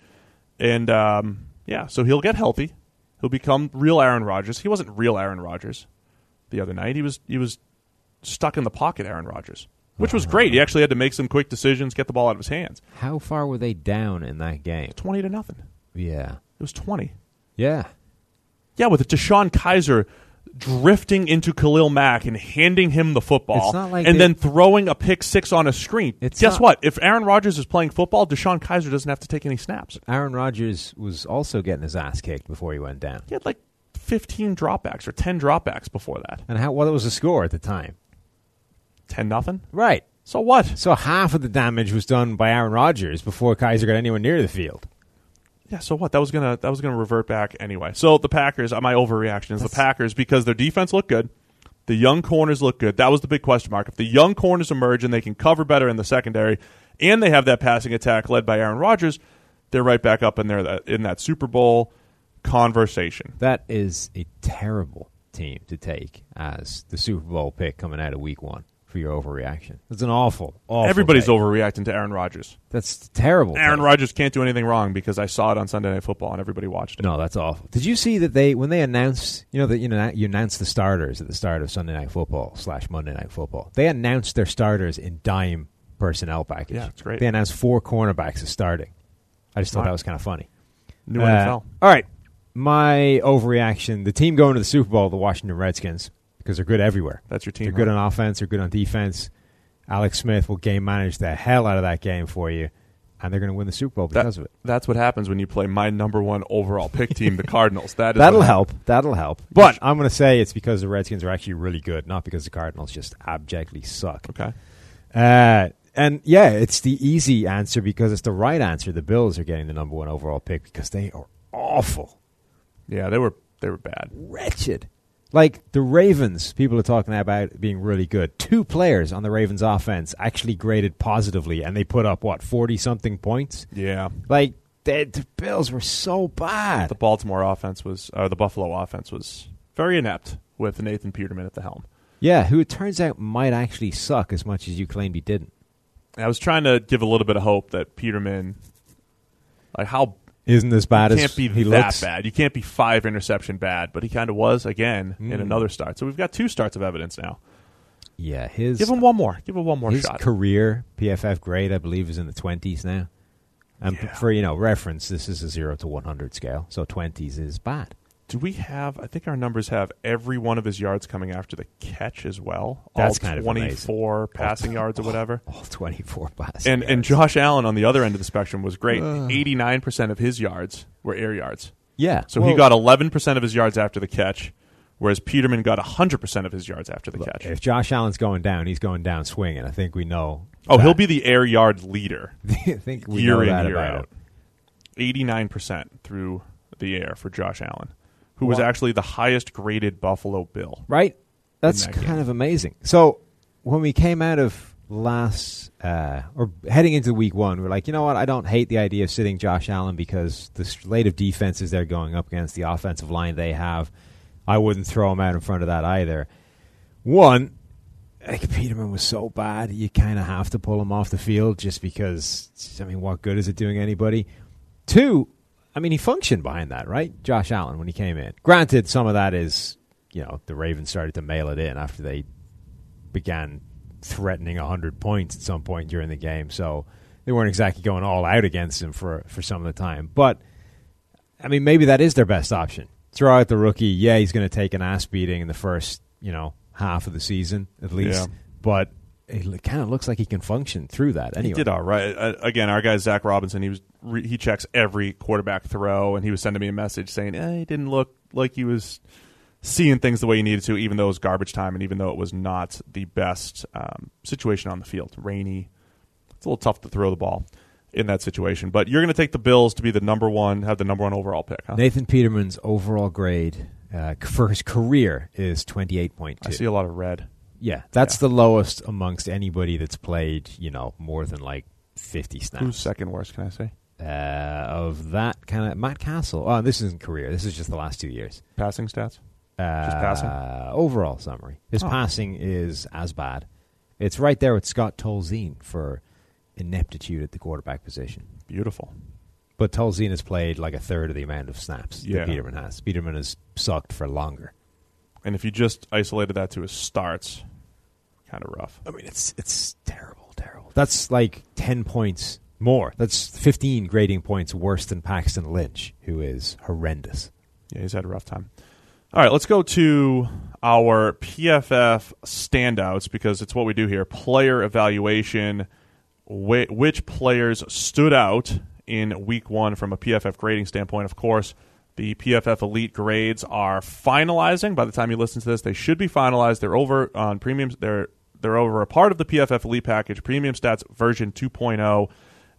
And um, yeah, so he'll get healthy. He'll become real Aaron Rodgers. He wasn't real Aaron Rodgers the other night. He was he was stuck in the pocket Aaron Rodgers, which was great. He actually had to make some quick decisions, get the ball out of his hands. How far were they down in that game? 20 to nothing. Yeah. It was 20. Yeah. Yeah, with the DeShone Kizer drifting into Khalil Mack and handing him the football like and they- then throwing a pick six on a screen. It's Guess not- what? If Aaron Rodgers is playing football, DeShone Kizer doesn't have to take any snaps. Aaron Rodgers was also getting his ass kicked before he went down. He had like 15 dropbacks or 10 dropbacks before that. And how what was the score at the time? 10 nothing. Right. So what? So half of the damage was done by Aaron Rodgers before Kizer got anywhere near the field. Yeah, so what? That was gonna that was gonna revert back anyway. So the Packers, my overreaction is the Packers because their defense looked good, the young corners look good. That was the big question mark. If the young corners emerge and they can cover better in the secondary, and they have that passing attack led by Aaron Rodgers, they're right back up in there that in that Super Bowl conversation. That is a terrible team to take as the Super Bowl pick coming out of Week One for your overreaction. It's an awful, awful. Everybody's take. overreacting to Aaron Rodgers. That's terrible. Aaron. Rodgers can't do anything wrong because I saw it on Sunday Night Football and everybody watched it. No, that's awful. Did you see that they when they announced you know that you know you announced the starters at the start of Sunday Night Football slash Monday Night Football? They announced their starters in dime personnel package. Yeah, it's great. They announced four cornerbacks as starting. I just thought that was kind of funny. New Uh, NFL. All right, my overreaction: the team going to the Super Bowl, the Washington Redskins, because they're good everywhere. That's your team. They're good on offense. They're good on defense. Alex Smith will game manage the hell out of that game for you, and they're going to win the Super Bowl That- because of it. That's what happens when you play my number one overall pick team, the Cardinals. That is That'll help. That'll help. But I'm going to say it's because the Redskins are actually really good, not because the Cardinals just abjectly suck. Okay. Uh, and yeah, it's the easy answer because it's the right answer. The Bills are getting the number one overall pick because they are awful, Yeah, they were they were bad. wretched. Like the Ravens, people are talking about being really good. Two players on the Ravens offense actually graded positively, and they put up what forty something points. Yeah. Like the, the Bills were so bad. The Baltimore offense was, or the Buffalo offense was very inept with Nathan Peterman at the helm. Yeah, who it turns out might actually suck as much as you claimed he didn't. I was trying to give a little bit of hope that Peterman, like how Isn't as bad he as can't be he that looks. bad. You can't be five interception bad, but he kind of was again in Mm. another start. So we've got two starts of evidence now. Yeah, his Give him one more. Give him one more his shot. career PFF grade, I believe, is in the twenties now. And Yeah. for you know reference, this is a zero to one hundred scale, so twenties is bad. Do we have? I think our numbers have every one of his yards coming after the catch as well. That's All kind of twenty-four passing yards or whatever. All twenty four passing. And and Josh Allen on the other end of the spectrum was great. Eighty-nine percent of his yards were air yards. yeah, So he got eleven percent of his yards after the catch, whereas Peterman got hundred percent of his yards after the catch. If Josh Allen's going down, he's going down swinging. I think we know. oh, that. he'll be the air yard leader I think we year know in year about out. him. Eighty-nine percent through the air for Josh Allen, who was actually the highest graded Buffalo Bill. right? That's that kind game. of amazing. So when we came out of last uh, or heading into week one, we're like, you know what? I don't hate the idea of sitting Josh Allen because the slate of defenses they're going up against, the offensive line they have, I wouldn't throw him out in front of that either. One, like Peterman was so bad, you kind of have to pull him off the field just because. I mean, what good is it doing anybody? Two, I mean, he functioned behind that, right? Josh Allen when he came in. Granted, some of that is, you know, the Ravens started to mail it in after they began threatening 100 points at some point during the game. So they weren't exactly going all out against him for, for some of the time. But, I mean, maybe that is their best option. Throw out the rookie. Yeah, he's going to take an ass beating in the first, you know, half of the season at least. Yeah. But it kind of looks like he can function through that anyway. He did all right. Again, our guy Zac Robinson, he was re- he checks every quarterback throw, and he was sending me a message saying eh, he didn't look like he was seeing things the way he needed to, even though it was garbage time, and even though it was not the best um, situation on the field, rainy. It's a little tough to throw the ball in that situation. But you're going to take the Bills to be the number one, have the number one overall pick. Huh? Nathan Peterman's overall grade uh, for his career is 28.2. I see a lot of red. Yeah, that's Yeah. the lowest amongst anybody that's played, you know, more than like 50 snaps. Who's second worst? Can I say Uh, of that kind of Matt Cassel. Oh, this isn't career. This is just the last two years. passing stats? Uh, passing? Overall summary. His Oh. passing is as bad. It's right there with Scott Tolzien for ineptitude at the quarterback position. Beautiful. But Tolzien has played like a third of the amount of snaps Yeah. that Peterman has. Peterman has sucked for longer. And if you just isolated that to his starts, kind of rough. I mean, it's it's terrible, terrible. That's like ten points more. That's fifteen grading points worse than Paxton Lynch, who is horrendous. Yeah, he's had a rough time. All right, let's go to our PFF standouts because it's what we do here player evaluation. Wh- which players stood out in week one from a PFF grading standpoint? Of course, The PFF Elite grades are finalizing. By the time you listen to this, they should be finalized. They're over on premiums. They're they're over a part of the PFF Elite package, Premium Stats version 2.0,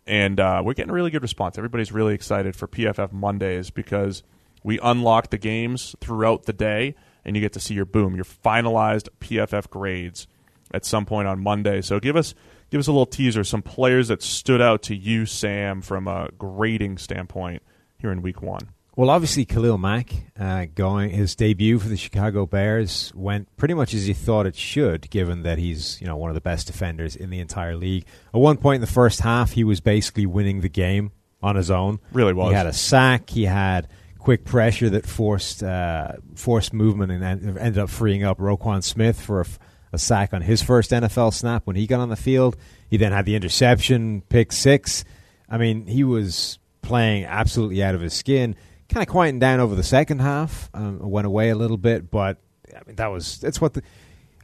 and uh, we're getting a really good response. Everybody's really excited for PFF Mondays because we unlock the games throughout the day, and you get to see your boom, your finalized PFF grades at some point on Monday. So give us give us a little teaser, some players that stood out to you, Sam, from a grading standpoint here in Week One. Well, obviously, Khalil Mack uh, going his debut for the Chicago Bears went pretty much as he thought it should, given that he's you know one of the best defenders in the entire league. At one point in the first half, he was basically winning the game on his own. Really was. He had a sack. He had quick pressure that forced uh, forced movement and ended up freeing up Roquan Smith for a, a sack on his first NFL snap when he got on the field. He then had the interception, pick six. I mean, he was playing absolutely out of his skin kind of quieting down over the second half. Um, went away a little bit, but I mean that was that's what the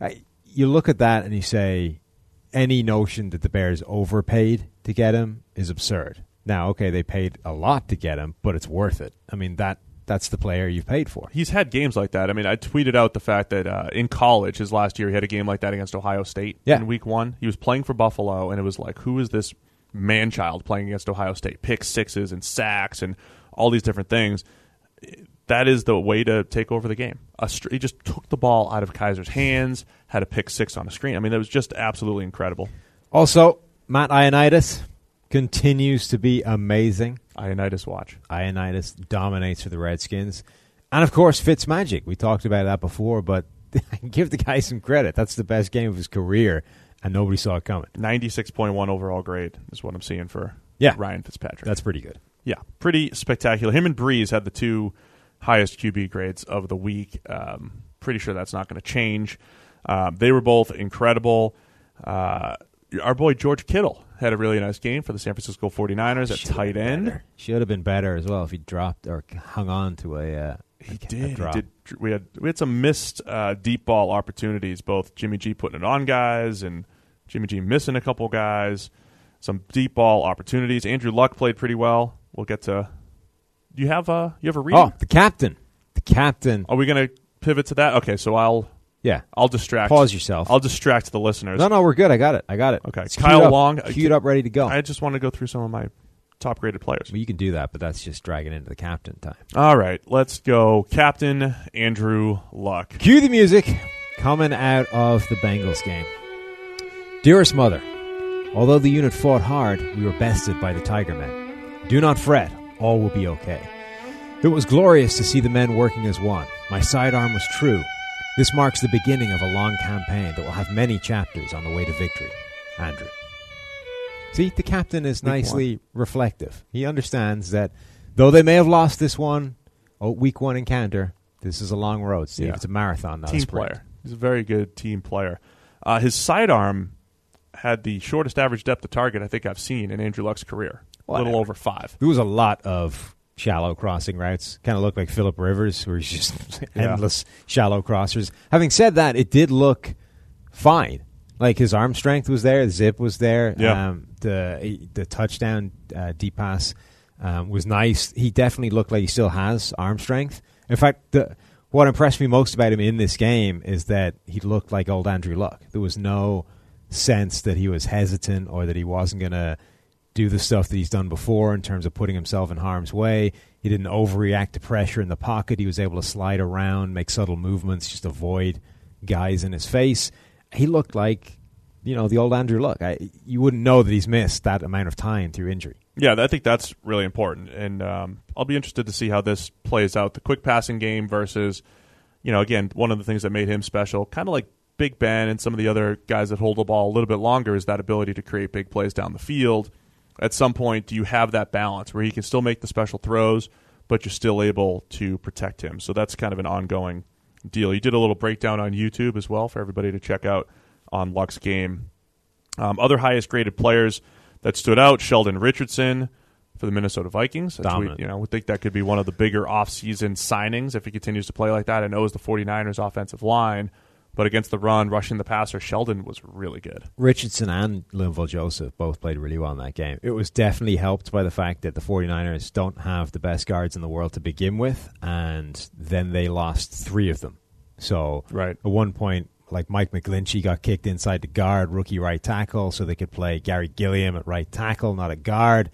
I, you look at that and you say any notion that the Bears overpaid to get him is absurd. Now, okay, they paid a lot to get him, but it's worth it. I mean that that's the player you've paid for. He's had games like that. I mean, I tweeted out the fact that uh, in college, his last year, he had a game like that against Ohio State yeah. in Week One. He was playing for Buffalo, and it was like, who is this man child playing against Ohio State? Pick sixes and sacks and all these different things. That is the way to take over the game. Str- he just took the ball out of Kizer's hands, had a pick six on the screen. I mean, that was just absolutely incredible. Also, Matt Ioannidis continues to be amazing. Ioannidis watch. Ioannidis dominates for the Redskins. And of course, Fitz Magic. We talked about that before, but give the guy some credit. That's the best game of his career, and nobody saw it coming. 96.1 overall grade is what I'm seeing for yeah. Ryan Fitzpatrick. That's pretty good. Yeah, pretty spectacular. Him and Brees had the two highest QB grades of the week. Um, pretty sure that's not going to change. Um, they were both incredible. Uh, our boy George Kittle had a really nice game for the San Francisco 49ers at tight end. Should have been better as well if he dropped or hung on to a. Uh, he a, did. A did. We had we had some missed uh, deep ball opportunities. Both Jimmy G putting it on guys and Jimmy G missing a couple guys. Some deep ball opportunities. Andrew Luck played pretty well we'll get to. Do you have a you have a reading? Oh, the captain. The captain. Are we going to pivot to that? Okay, so I'll yeah, I'll distract. Pause yourself. I'll distract the listeners. No, no, we're good. I got it. I got it. Okay, it's Kyle queued Long, up, queued up, ready to go. I just want to go through some of my top graded players. Well, you can do that, but that's just dragging into the captain time. All right, let's go, Captain Andrew Luck. Cue the music coming out of the Bengals game. Dearest mother, although the unit fought hard, we were bested by the Tiger Men. Do not fret all will be okay. It was glorious to see the men working as one. My sidearm was true. This marks the beginning of a long campaign that will have many chapters on the way to victory. Andrew. See, the captain is nicely reflective. He understands that though they may have lost this one, oh, week one encounter, this is a long road, Steve. Yeah. It's a marathon, not team a player. He's a very good team player. Uh, his sidearm had the shortest average depth of target I think I've seen in Andrew Luck's career a little over five. There was a lot of shallow crossing routes. Kind of looked like Philip Rivers, where he's just endless yeah. shallow crossers. Having said that, it did look fine. Like his arm strength was there, the zip was there. Yeah. Um, the the touchdown uh, deep pass um, was nice. He definitely looked like he still has arm strength. In fact, the, what impressed me most about him in this game is that he looked like old Andrew Luck. There was no sense that he was hesitant or that he wasn't going to do the stuff that he's done before in terms of putting himself in harm's way. He didn't overreact to pressure in the pocket. He was able to slide around, make subtle movements, just avoid guys in his face. He looked like, you know, the old Andrew Luck. I, you wouldn't know that he's missed that amount of time through injury. Yeah, I think that's really important, and um, I'll be interested to see how this plays out. The quick passing game versus, you know, again, one of the things that made him special, kind of like Big Ben and some of the other guys that hold the ball a little bit longer, is that ability to create big plays down the field at some point do you have that balance where he can still make the special throws, but you're still able to protect him? So that's kind of an ongoing deal. You did a little breakdown on YouTube as well for everybody to check out on Luck's game. Um, other highest graded players that stood out: Sheldon Richardson for the Minnesota Vikings. We, you know, we think that could be one of the bigger offseason signings if he continues to play like that. I know it's the 49ers offensive line, But against the run, rushing the passer, Sheldon was really good. Richardson and Linval Joseph both played really well in that game. It was definitely helped by the fact that the 49ers don't have the best guards in the world to begin with, and then they lost three of them. So Right. at one point, like Mike McGlinchey got kicked inside the guard, rookie right tackle, so they could play Garry Gilliam at right tackle, not a guard.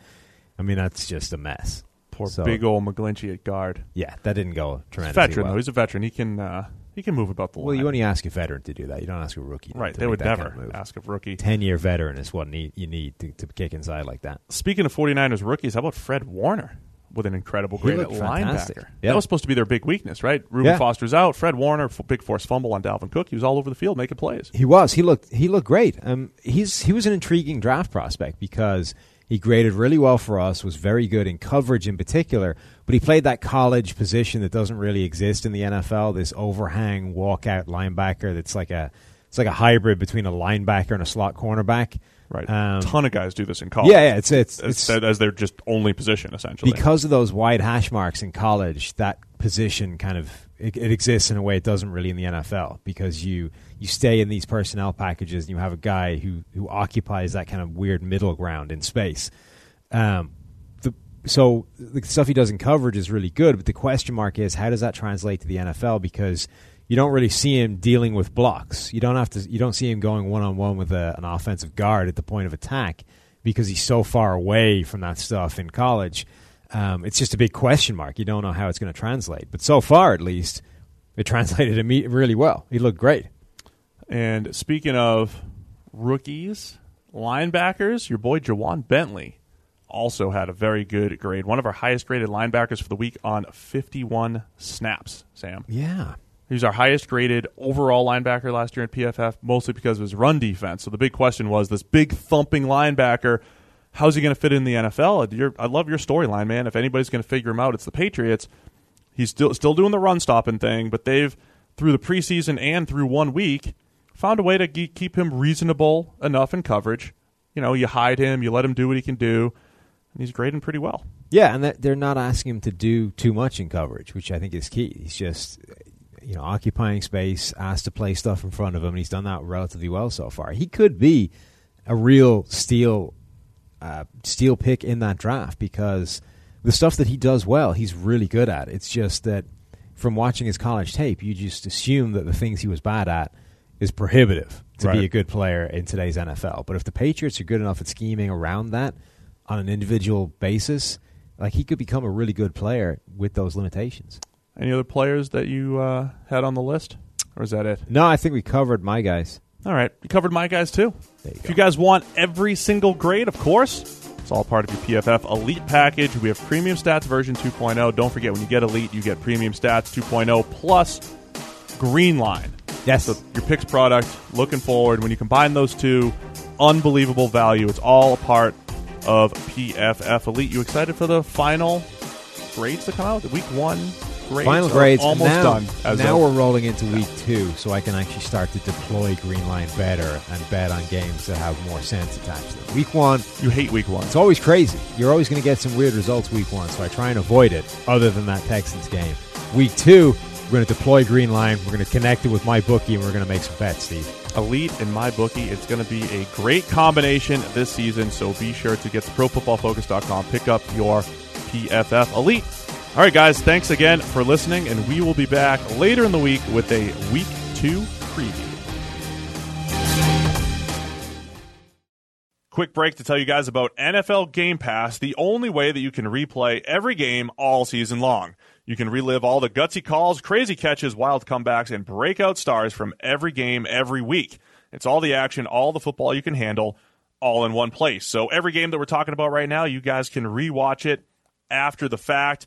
I mean, that's just a mess. Poor So- big old McGlinchey at guard. Yeah, that didn't go He's tremendously veteran well. though. He's a veteran. He can uh, he can move about the line. well, you only ask a veteran to do that. You don't ask a rookie. right. They would that kind never of ask a rookie. Ten year veteran is what need, you need to, to kick inside like that. Speaking of 49ers rookies, how about Fred Warner with an incredible grade at fantastic. linebacker? Yeah. That was supposed to be their big weakness, right? Reuben Yeah. Foster's out. Fred Warner, f- big force fumble on Dalvin Cook. He was all over the field making plays. He was. He looked. He looked great. Um, he's he was an intriguing draft prospect because he graded really well for us. Was very good in coverage in particular. But he played that college position that doesn't really exist in the NFL. This overhang walkout linebacker. That's like a it's like a hybrid between a linebacker and a slot cornerback. Right. Um, ton of guys do this in college. yeah, yeah. It's it's, as, it's as their just only position essentially. because of those wide hash marks in college, that position kind of it, it exists in a way it doesn't really in the NFL because you you stay in these personnel packages and you have a guy who who occupies that kind of weird middle ground in space. Um, the so the stuff he does in coverage is really good, but the question mark is how does that translate to the NFL because you don't really see him dealing with blocks. You don't have to. You don't see him going one on one with a, an offensive guard at the point of attack because he's so far away from that stuff in college. Um, it's just a big question mark. You don't know how it's going to translate. But so far, at least, it translated imme- really well. He looked great. And speaking of rookies, linebackers, your boy Ja'Whaun Bentley also had a very good grade. One of our highest graded linebackers for the week on 51 snaps, Sam. Yeah. He was our highest graded overall linebacker last year in PFF, mostly because of his run defense. So the big question was this big thumping linebacker, how's he going to fit in the NFL? I love your storyline, man. If anybody's going to figure him out, it's the Patriots. He's still still doing the run stopping thing, but they've through the preseason and through one week found a way to keep him reasonable enough in coverage. You know, you hide him, you let him do what he can do, and he's grading pretty well. Yeah, and that they're not asking him to do too much in coverage, which I think is key. He's just, you know, occupying space, asked to play stuff in front of him, and he's done that relatively well so far. He could be a real steal, uh, steal pick in that draft because the stuff that he does well, he's really good at. It's just that from watching his college tape, you just assume that the things he was bad at is prohibitive to Right. be a good player in today's NFL. But if the Patriots are good enough at scheming around that on an individual basis, like he could become a really good player with those limitations. Any other players that you uh, had on the list, or is that it? No, I think we covered my guys. All right, you covered my guys too. You if go. you guys want every single grade, of course, it's all part of your PFF Elite package. We have Premium Stats version 2.0. Don't forget, when you get Elite, you get Premium Stats 2.0 plus Green Line. Yes. So your picks product, looking forward. When you combine those two, unbelievable value. It's all a part of PFF Elite. You excited for the final grades to come out? The week one grades Final are grades almost now, done. As now of- we're rolling into week two, so I can actually start to deploy Green Line better and bet on games that have more sense attached to them. Week one, you hate week one. It's always crazy. You're always going to get some weird results week one, so I try and avoid it, other than that Texans game. Week two, we're going to deploy Green Line. We're going to connect it with my bookie, and we're going to make some bets, Steve. Elite and my bookie. It's going to be a great combination this season. So be sure to get to ProFootballFocus.com. Pick up your PFF Elite. All right, guys. Thanks again for listening, and we will be back later in the week with a Week Two preview. Quick break to tell you guys about NFL Game Pass, the only way that you can replay every game all season long. You can relive all the gutsy calls, crazy catches, wild comebacks, and breakout stars from every game every week. It's all the action, all the football you can handle, all in one place. So every game that we're talking about right now, you guys can rewatch it after the fact.